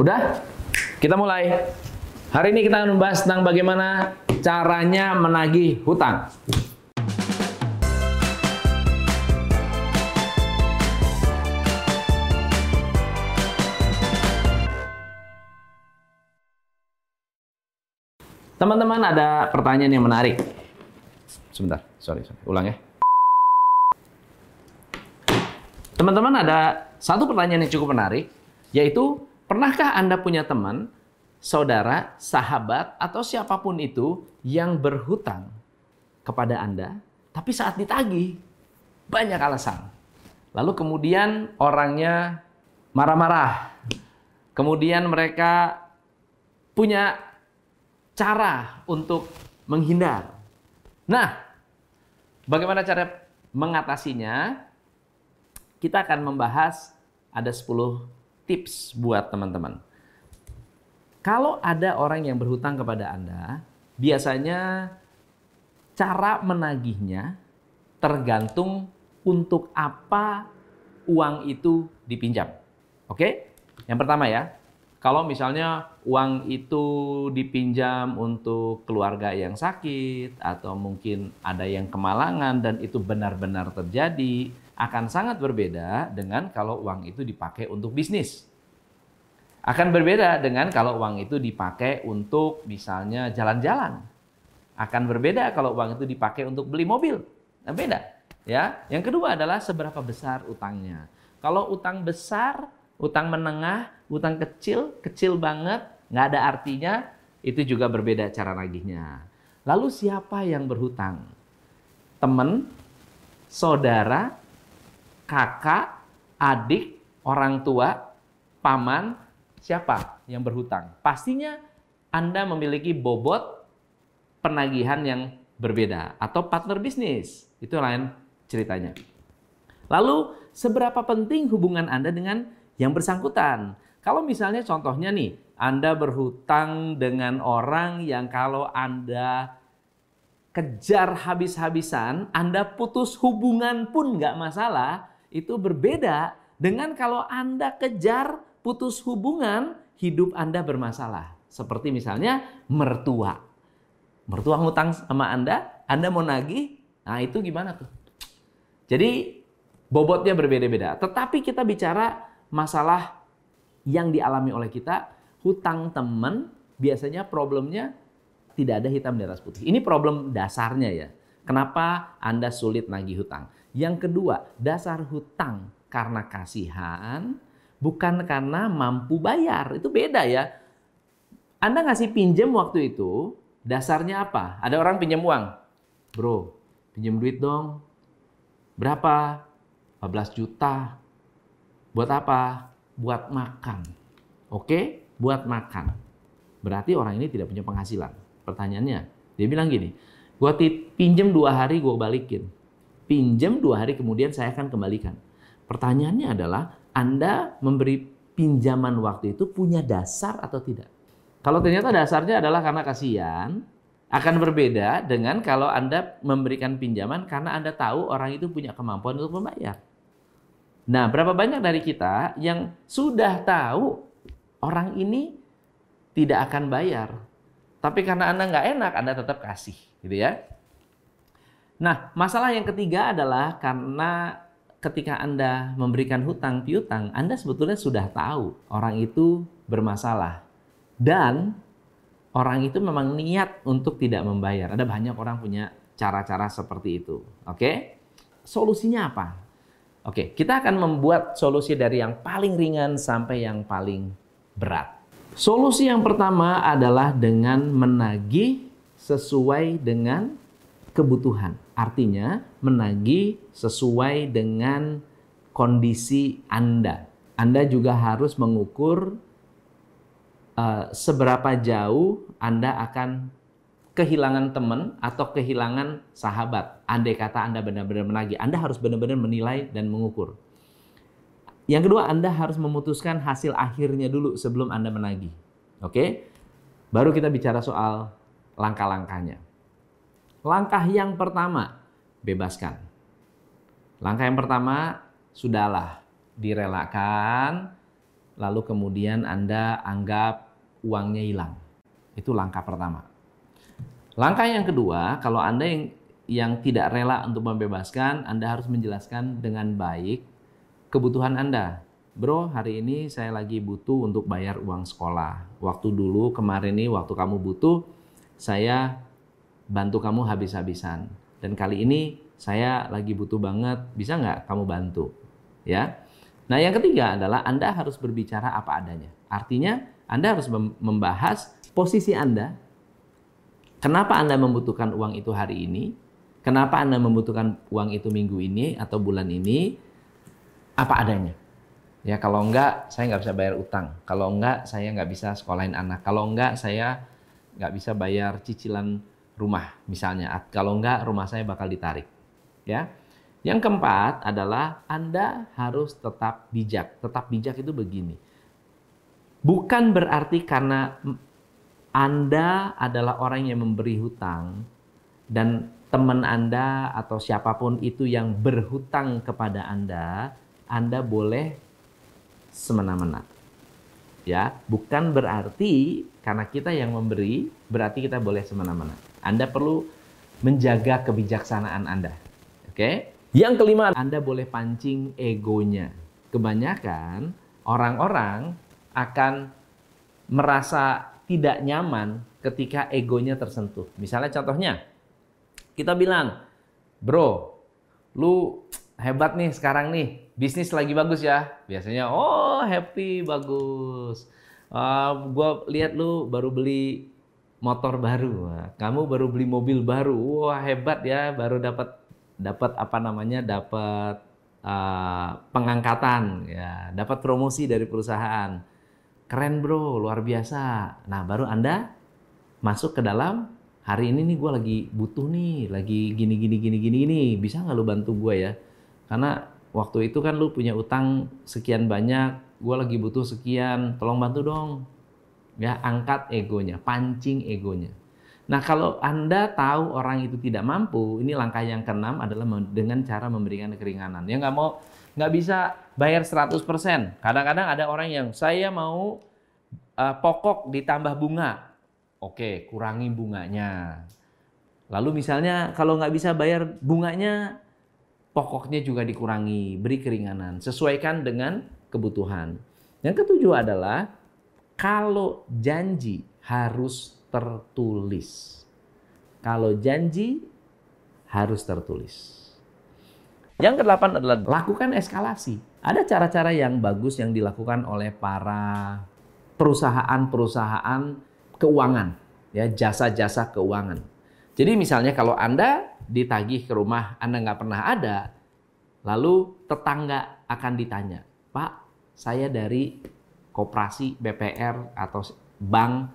Udah? Kita mulai. Hari ini kita akan membahas tentang bagaimana caranya menagih hutang. Teman-teman ada pertanyaan yang menarik. Sebentar, sorry, sorry. ulang ya. Teman-teman ada satu pertanyaan yang cukup menarik, yaitu pernahkah Anda punya teman, saudara, sahabat, atau siapa pun itu yang berhutang kepada Anda, tapi saat ditagih banyak alasan. Lalu kemudian orangnya marah-marah. Kemudian mereka punya cara untuk menghindar. Nah, bagaimana cara mengatasinya? Kita akan membahas ada 10 tips buat teman-teman. Kalau ada orang yang berhutang kepada Anda, biasanya cara menagihnya tergantung untuk apa uang itu dipinjam. Oke? Yang pertama ya, kalau misalnya uang itu dipinjam untuk keluarga yang sakit atau mungkin ada yang kemalangan dan itu benar-benar terjadi, akan sangat berbeda dengan kalau uang itu dipakai untuk bisnis. Akan berbeda dengan kalau uang itu dipakai untuk misalnya jalan-jalan. Akan berbeda kalau uang itu dipakai untuk beli mobil. Nah, beda. Ya. Yang kedua adalah seberapa besar utangnya. Kalau utang besar utang menengah, utang kecil, kecil banget, nggak ada artinya, itu juga berbeda cara nagihnya. Lalu siapa yang berhutang? Teman, saudara, kakak, adik, orang tua, paman, siapa yang berhutang? Pastinya Anda memiliki bobot penagihan yang berbeda atau partner bisnis. Itu lain ceritanya. Lalu, seberapa penting hubungan Anda dengan yang bersangkutan. Kalau misalnya contohnya nih, Anda berhutang dengan orang yang kalau Anda kejar habis-habisan, Anda putus hubungan pun nggak masalah, itu berbeda dengan kalau Anda kejar putus hubungan, hidup Anda bermasalah. Seperti misalnya mertua. Mertua ngutang sama Anda, Anda mau nagih, nah itu gimana tuh? Jadi bobotnya berbeda-beda. Tetapi kita bicara masalah yang dialami oleh kita, hutang teman biasanya problemnya tidak ada hitam di atas putih. Ini problem dasarnya ya. Kenapa Anda sulit nagih hutang? Yang kedua, dasar hutang karena kasihan, bukan karena mampu bayar. Itu beda ya. Anda ngasih pinjam waktu itu, dasarnya apa? Ada orang pinjam uang. Bro, pinjam duit dong. Berapa? 15 juta. Buat apa? Buat makan. Oke? Buat makan. Berarti orang ini tidak punya penghasilan. Pertanyaannya, dia bilang gini, gue pinjem dua hari gue balikin. Pinjem dua hari kemudian saya akan kembalikan. Pertanyaannya adalah, Anda memberi pinjaman waktu itu punya dasar atau tidak? Kalau ternyata dasarnya adalah karena kasihan, akan berbeda dengan kalau Anda memberikan pinjaman karena Anda tahu orang itu punya kemampuan untuk membayar. Nah, berapa banyak dari kita yang sudah tahu orang ini tidak akan bayar, tapi karena Anda nggak enak, Anda tetap kasih, gitu ya. Nah, masalah yang ketiga adalah karena ketika Anda memberikan hutang piutang, Anda sebetulnya sudah tahu orang itu bermasalah. Dan orang itu memang niat untuk tidak membayar. Ada banyak orang punya cara-cara seperti itu. Oke? Solusinya apa? Oke, kita akan membuat solusi dari yang paling ringan sampai yang paling berat. Solusi yang pertama adalah dengan menagih sesuai dengan kebutuhan. Artinya, menagih sesuai dengan kondisi Anda. Anda juga harus mengukur uh, seberapa jauh Anda akan kehilangan teman atau kehilangan sahabat. Andai kata Anda benar-benar menagih, Anda harus benar-benar menilai dan mengukur. Yang kedua, Anda harus memutuskan hasil akhirnya dulu sebelum Anda menagih. Oke? Baru kita bicara soal langkah-langkahnya. Langkah yang pertama, bebaskan. Langkah yang pertama, sudahlah, direlakan. lalu kemudian Anda anggap uangnya hilang. Itu langkah pertama. Langkah yang kedua, kalau Anda yang yang tidak rela untuk membebaskan, Anda harus menjelaskan dengan baik kebutuhan Anda. Bro, hari ini saya lagi butuh untuk bayar uang sekolah. Waktu dulu kemarin ini waktu kamu butuh, saya bantu kamu habis-habisan. Dan kali ini saya lagi butuh banget, bisa nggak kamu bantu? Ya. Nah yang ketiga adalah Anda harus berbicara apa adanya. Artinya Anda harus membahas posisi Anda. Kenapa Anda membutuhkan uang itu hari ini? Kenapa Anda membutuhkan uang itu minggu ini atau bulan ini? Apa adanya. Ya kalau enggak saya nggak bisa bayar utang. Kalau enggak saya nggak bisa sekolahin anak. Kalau enggak saya nggak bisa bayar cicilan rumah misalnya. Kalau enggak rumah saya bakal ditarik. Ya. Yang keempat adalah Anda harus tetap bijak. Tetap bijak itu begini. Bukan berarti karena Anda adalah orang yang memberi hutang dan teman Anda atau siapa pun itu yang berhutang kepada Anda, Anda boleh semena-mena. Ya, bukan berarti karena kita yang memberi berarti kita boleh semena-mena. Anda perlu menjaga kebijaksanaan Anda. Oke? Yang kelima, Anda boleh pancing egonya. Kebanyakan orang-orang akan merasa tidak nyaman ketika egonya tersentuh. Misalnya contohnya, kita bilang, bro, lu hebat nih sekarang nih, bisnis lagi bagus ya. Biasanya, oh happy, bagus. Uh, gue lihat lu baru beli motor baru, kamu baru beli mobil baru, wah hebat ya, baru dapat dapat apa namanya, dapat uh, pengangkatan, ya, dapat promosi dari perusahaan. Keren bro, luar biasa. Nah baru anda masuk ke dalam hari ini nih gue lagi butuh nih, lagi gini gini gini gini gini, bisa nggak lu bantu gue ya? Karena waktu itu kan lu punya utang sekian banyak, gue lagi butuh sekian, tolong bantu dong. Ya, angkat egonya, pancing egonya. Nah, kalau Anda tahu orang itu tidak mampu, ini langkah yang keenam adalah dengan cara memberikan keringanan. Ya nggak mau, nggak bisa bayar 100%. Kadang-kadang ada orang yang saya mau uh, pokok ditambah bunga. Oke, kurangi bunganya. Lalu misalnya kalau nggak bisa bayar bunganya, pokoknya juga dikurangi, beri keringanan, sesuaikan dengan kebutuhan. Yang ketujuh adalah kalau janji harus tertulis. Kalau janji harus tertulis. Yang kedelapan adalah lakukan eskalasi. Ada cara-cara yang bagus yang dilakukan oleh para perusahaan-perusahaan keuangan, ya jasa-jasa keuangan. Jadi misalnya kalau Anda ditagih ke rumah Anda nggak pernah ada, lalu tetangga akan ditanya, Pak, saya dari koperasi BPR atau bank,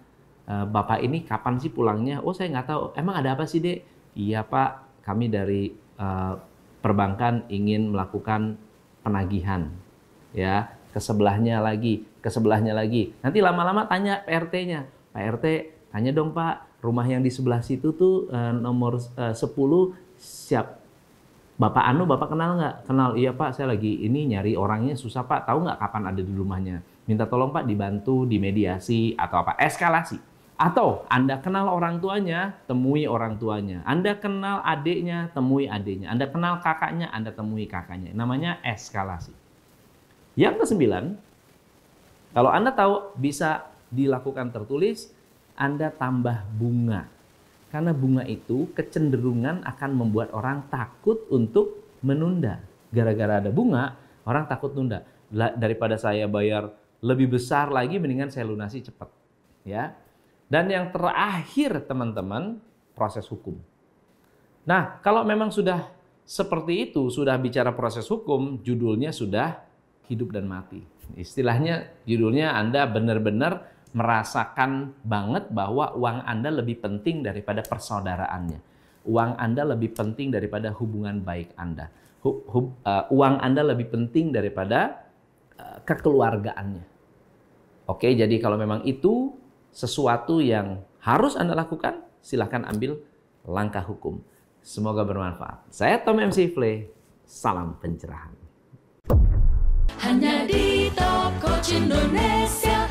eh, Bapak ini kapan sih pulangnya? Oh saya nggak tahu, emang ada apa sih dek? Iya Pak, kami dari uh, perbankan ingin melakukan penagihan, ya ke sebelahnya lagi, ke sebelahnya lagi. Nanti lama-lama tanya PRT-nya, Pak RT, tanya dong Pak, rumah yang di sebelah situ tuh uh, nomor uh, 10 siap Bapak Anu, Bapak kenal nggak? Kenal, iya Pak, saya lagi ini nyari orangnya susah Pak, tahu nggak kapan ada di rumahnya? Minta tolong Pak dibantu, dimediasi, atau apa? Eskalasi. Atau Anda kenal orang tuanya, temui orang tuanya. Anda kenal adiknya, temui adiknya. Anda kenal kakaknya, Anda temui kakaknya. Namanya eskalasi. Yang kesembilan, kalau Anda tahu bisa dilakukan tertulis, anda tambah bunga. Karena bunga itu kecenderungan akan membuat orang takut untuk menunda. Gara-gara ada bunga, orang takut nunda. Daripada saya bayar lebih besar lagi, mendingan saya lunasi cepat. Ya. Dan yang terakhir teman-teman, proses hukum. Nah, kalau memang sudah seperti itu, sudah bicara proses hukum, judulnya sudah hidup dan mati. Istilahnya judulnya Anda benar-benar merasakan banget bahwa uang Anda lebih penting daripada persaudaraannya. Uang Anda lebih penting daripada hubungan baik Anda. Uh, uang Anda lebih penting daripada kekeluargaannya. Oke, jadi kalau memang itu sesuatu yang harus Anda lakukan, silahkan ambil langkah hukum. Semoga bermanfaat. Saya Tom MC Fle, salam pencerahan. Hanya di toko Indonesia